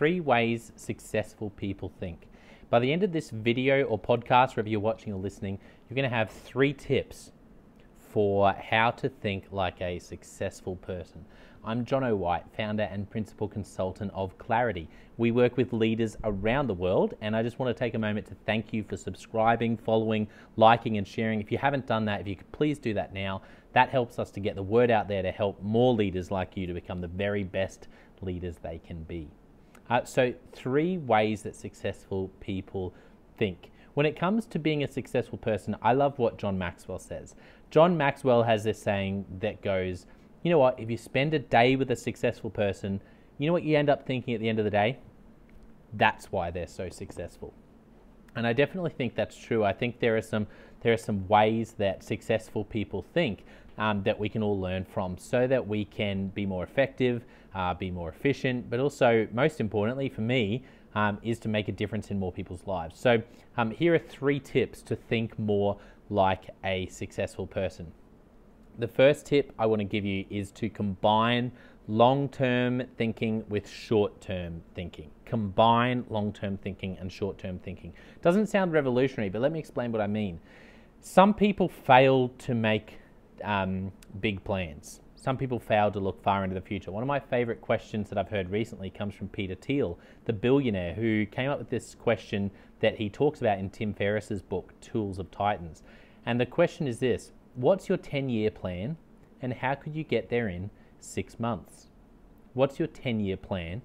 three ways successful people think. By the end of this video or podcast, wherever you're watching or listening, you're going to have three tips for how to think like a successful person. I'm John White, founder and principal consultant of Clarity. We work with leaders around the world, and I just want to take a moment to thank you for subscribing, following, liking, and sharing. If you haven't done that, if you could please do that now, that helps us to get the word out there to help more leaders like you to become the very best leaders they can be. Uh, so, three ways that successful people think. When it comes to being a successful person, I love what John Maxwell says. John Maxwell has this saying that goes, you know what, if you spend a day with a successful person, you know what you end up thinking at the end of the day? That's why they're so successful. And I definitely think that's true. I think there are some there are some ways that successful people think um, that we can all learn from, so that we can be more effective, uh, be more efficient, but also most importantly for me um, is to make a difference in more people's lives. So um, here are three tips to think more like a successful person. The first tip I want to give you is to combine long term thinking with short term thinking. Combine long term thinking and short term thinking. Doesn't sound revolutionary, but let me explain what I mean. Some people fail to make um, big plans. Some people fail to look far into the future. One of my favorite questions that I've heard recently comes from Peter Thiel, the billionaire, who came up with this question that he talks about in Tim Ferriss's book, Tools of Titans. And the question is this What's your 10 year plan and how could you get there in six months? What's your 10 year plan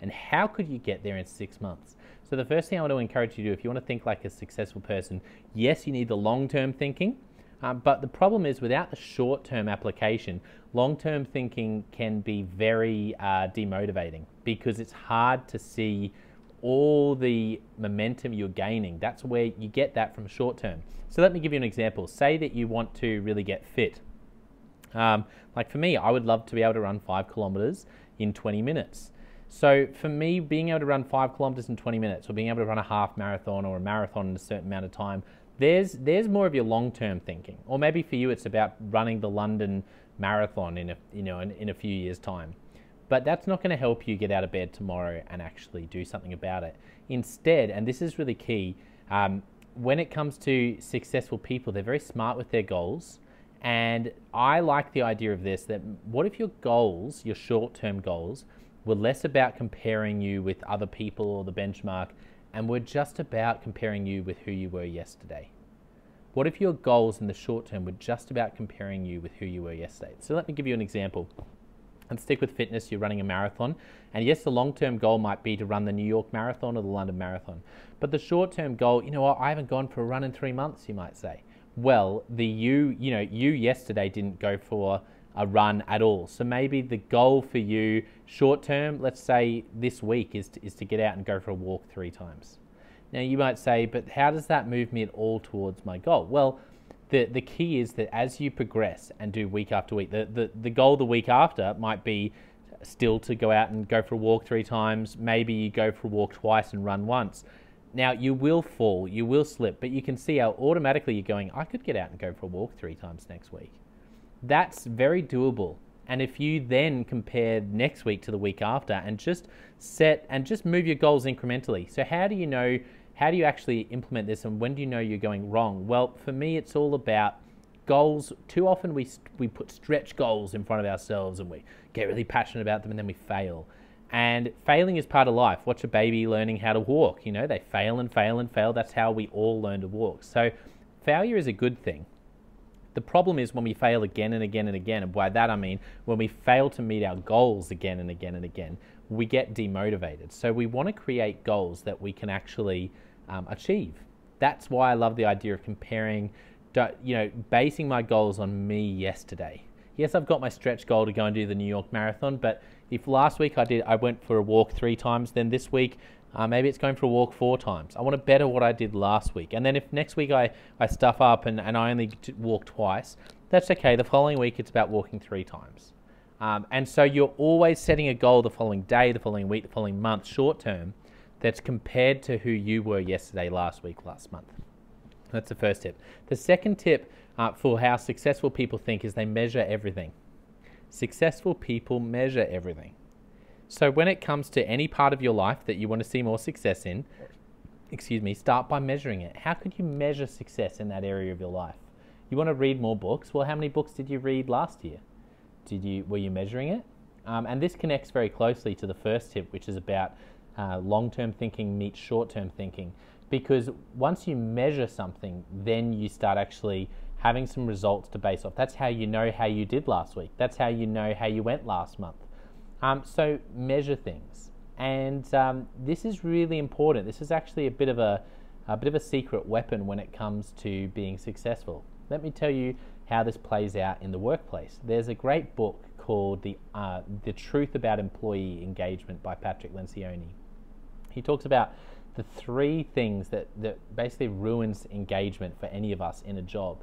and how could you get there in six months? So, the first thing I want to encourage you to do, if you want to think like a successful person, yes, you need the long term thinking. Um, but the problem is, without the short term application, long term thinking can be very uh, demotivating because it's hard to see all the momentum you're gaining. That's where you get that from short term. So let me give you an example. Say that you want to really get fit. Um, like for me, I would love to be able to run five kilometers in 20 minutes. So for me, being able to run five kilometers in 20 minutes, or being able to run a half marathon or a marathon in a certain amount of time, there's there's more of your long-term thinking. Or maybe for you, it's about running the London Marathon in a you know in, in a few years' time. But that's not going to help you get out of bed tomorrow and actually do something about it. Instead, and this is really key, um, when it comes to successful people, they're very smart with their goals. And I like the idea of this that what if your goals, your short term goals, were less about comparing you with other people or the benchmark and were just about comparing you with who you were yesterday? What if your goals in the short term were just about comparing you with who you were yesterday? So let me give you an example and stick with fitness, you're running a marathon. And yes, the long term goal might be to run the New York Marathon or the London Marathon. But the short term goal, you know what, I haven't gone for a run in three months, you might say. Well, the you, you know, you yesterday didn't go for a run at all. So maybe the goal for you short term, let's say this week, is to, is to get out and go for a walk three times. Now you might say, but how does that move me at all towards my goal? Well, the, the key is that as you progress and do week after week, the, the, the goal the week after might be still to go out and go for a walk three times. Maybe you go for a walk twice and run once. Now, you will fall, you will slip, but you can see how automatically you're going, I could get out and go for a walk three times next week. That's very doable. And if you then compare next week to the week after and just set and just move your goals incrementally. So, how do you know how do you actually implement this and when do you know you're going wrong? Well, for me, it's all about goals. Too often we, we put stretch goals in front of ourselves and we get really passionate about them and then we fail. And failing is part of life. Watch a baby learning how to walk. You know, they fail and fail and fail. That's how we all learn to walk. So failure is a good thing. The problem is when we fail again and again and again. And by that I mean when we fail to meet our goals again and again and again, we get demotivated. So we want to create goals that we can actually um, achieve. That's why I love the idea of comparing, you know, basing my goals on me yesterday. Yes, I've got my stretch goal to go and do the New York Marathon, but if last week I did, I went for a walk three times, then this week uh, maybe it's going for a walk four times. I want to better what I did last week. And then if next week I, I stuff up and, and I only walk twice, that's okay. The following week it's about walking three times. Um, and so you're always setting a goal the following day, the following week, the following month, short term, that's compared to who you were yesterday, last week, last month. That's the first tip. The second tip uh, for how successful people think is they measure everything. Successful people measure everything. So when it comes to any part of your life that you want to see more success in, excuse me, start by measuring it. How could you measure success in that area of your life? You want to read more books? Well, how many books did you read last year? Did you were you measuring it? Um, and this connects very closely to the first tip, which is about uh, long-term thinking meets short-term thinking. Because once you measure something, then you start actually having some results to base off. That's how you know how you did last week. That's how you know how you went last month. Um, so measure things, and um, this is really important. This is actually a bit of a, a bit of a secret weapon when it comes to being successful. Let me tell you how this plays out in the workplace. There's a great book called the uh, the Truth About Employee Engagement by Patrick Lencioni. He talks about the three things that, that basically ruins engagement for any of us in a job.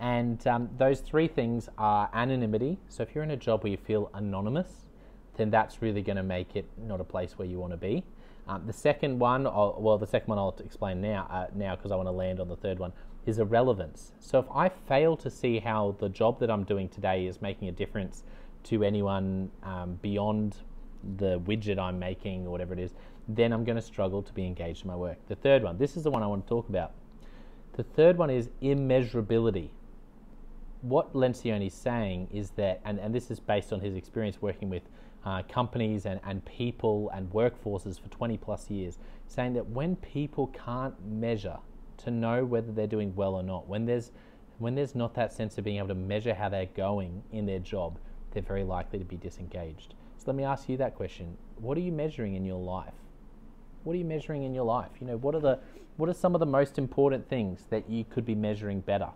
And um, those three things are anonymity. So if you're in a job where you feel anonymous, then that's really going to make it not a place where you want to be. Um, the second one, I'll, well, the second one I'll explain now, uh, now because I want to land on the third one, is irrelevance. So if I fail to see how the job that I'm doing today is making a difference to anyone um, beyond the widget I'm making or whatever it is, then I'm going to struggle to be engaged in my work. The third one, this is the one I want to talk about. The third one is immeasurability. What Lencioni is saying is that, and, and this is based on his experience working with uh, companies and, and people and workforces for 20 plus years, saying that when people can't measure to know whether they're doing well or not, when there's when there's not that sense of being able to measure how they're going in their job, they're very likely to be disengaged. So let me ask you that question. What are you measuring in your life? What are you measuring in your life? You know, what are the what are some of the most important things that you could be measuring better?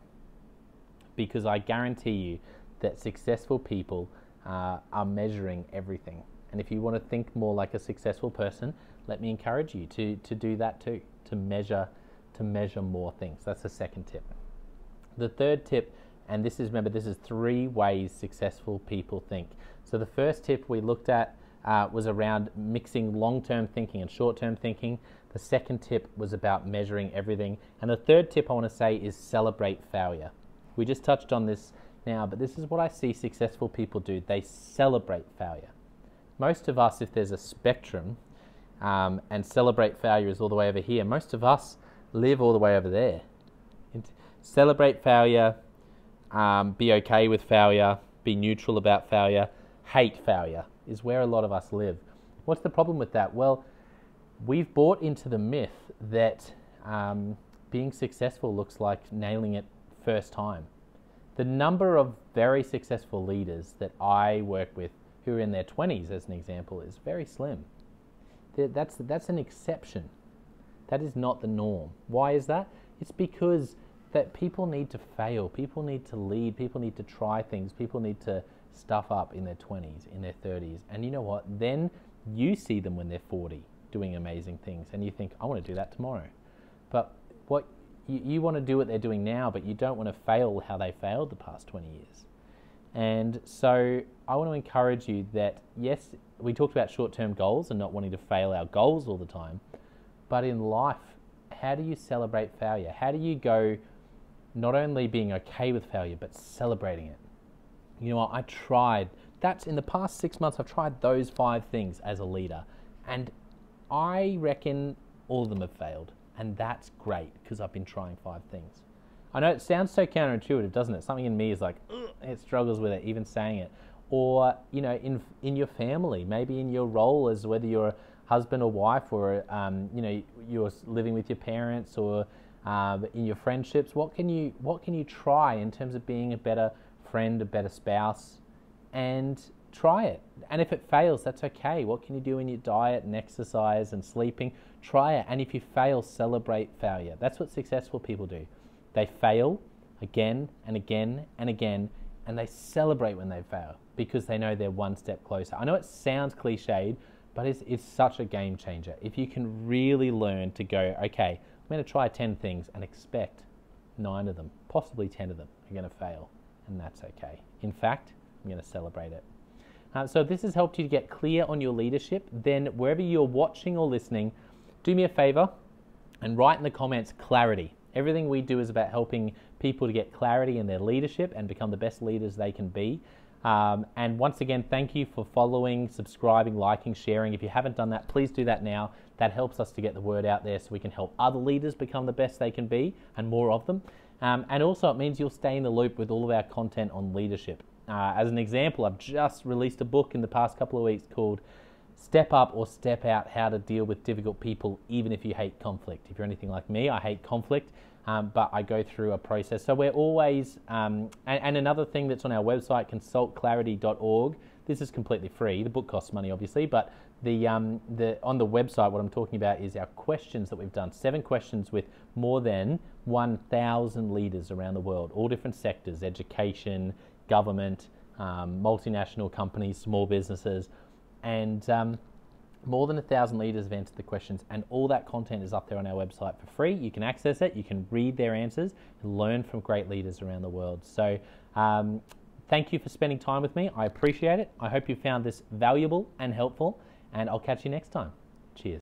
Because I guarantee you that successful people uh, are measuring everything. And if you want to think more like a successful person, let me encourage you to, to do that too, to measure to measure more things. That's the second tip. The third tip, and this is remember this is three ways successful people think. So the first tip we looked at uh, was around mixing long-term thinking and short-term thinking. The second tip was about measuring everything, and the third tip I want to say is celebrate failure. We just touched on this now, but this is what I see successful people do. They celebrate failure. Most of us, if there's a spectrum, um, and celebrate failure is all the way over here, most of us live all the way over there. Celebrate failure, um, be okay with failure, be neutral about failure, hate failure is where a lot of us live. What's the problem with that? Well, we've bought into the myth that um, being successful looks like nailing it first time. The number of very successful leaders that I work with who are in their 20s, as an example, is very slim. That's, that's an exception. That is not the norm. Why is that? It's because that people need to fail, people need to lead, people need to try things, people need to stuff up in their 20s, in their 30s. And you know what? Then you see them when they're 40 doing amazing things and you think, I want to do that tomorrow. But what you, you want to do what they're doing now, but you don't want to fail how they failed the past 20 years. And so I want to encourage you that, yes, we talked about short term goals and not wanting to fail our goals all the time, but in life, how do you celebrate failure? How do you go not only being okay with failure, but celebrating it? You know what? I tried. That's in the past six months, I've tried those five things as a leader. And I reckon all of them have failed. And that's great because I've been trying five things. I know it sounds so counterintuitive, doesn't it? Something in me is like, it struggles with it, even saying it. Or, you know, in, in your family, maybe in your role as whether you're a husband or wife or, um, you know, you're living with your parents or uh, in your friendships, what can, you, what can you try in terms of being a better friend, a better spouse, and try it. And if it fails, that's okay. What can you do in your diet and exercise and sleeping? Try it. And if you fail, celebrate failure. That's what successful people do. They fail again and again and again, and they celebrate when they fail because they know they're one step closer. I know it sounds cliched, but it's, it's such a game changer. If you can really learn to go, okay, I'm going to try 10 things and expect nine of them, possibly 10 of them, are going to fail, and that's okay. In fact, I'm going to celebrate it. Uh, so if this has helped you to get clear on your leadership, then wherever you're watching or listening, do me a favor and write in the comments clarity. Everything we do is about helping people to get clarity in their leadership and become the best leaders they can be. Um, and once again, thank you for following, subscribing, liking, sharing. If you haven't done that, please do that now. That helps us to get the word out there so we can help other leaders become the best they can be and more of them. Um, and also, it means you'll stay in the loop with all of our content on leadership. Uh, as an example, I've just released a book in the past couple of weeks called Step Up or Step Out How to Deal with Difficult People, even if you hate conflict. If you're anything like me, I hate conflict. Um, but I go through a process. So we're always, um, and, and, another thing that's on our website, consultclarity.org. This is completely free. The book costs money, obviously, but the, um, the on the website, what I'm talking about is our questions that we've done. Seven questions with more than 1,000 leaders around the world, all different sectors: education, government, um, multinational companies, small businesses, and um, more than a thousand leaders have answered the questions, and all that content is up there on our website for free. You can access it, you can read their answers, and learn from great leaders around the world. So, um, thank you for spending time with me. I appreciate it. I hope you found this valuable and helpful, and I'll catch you next time. Cheers.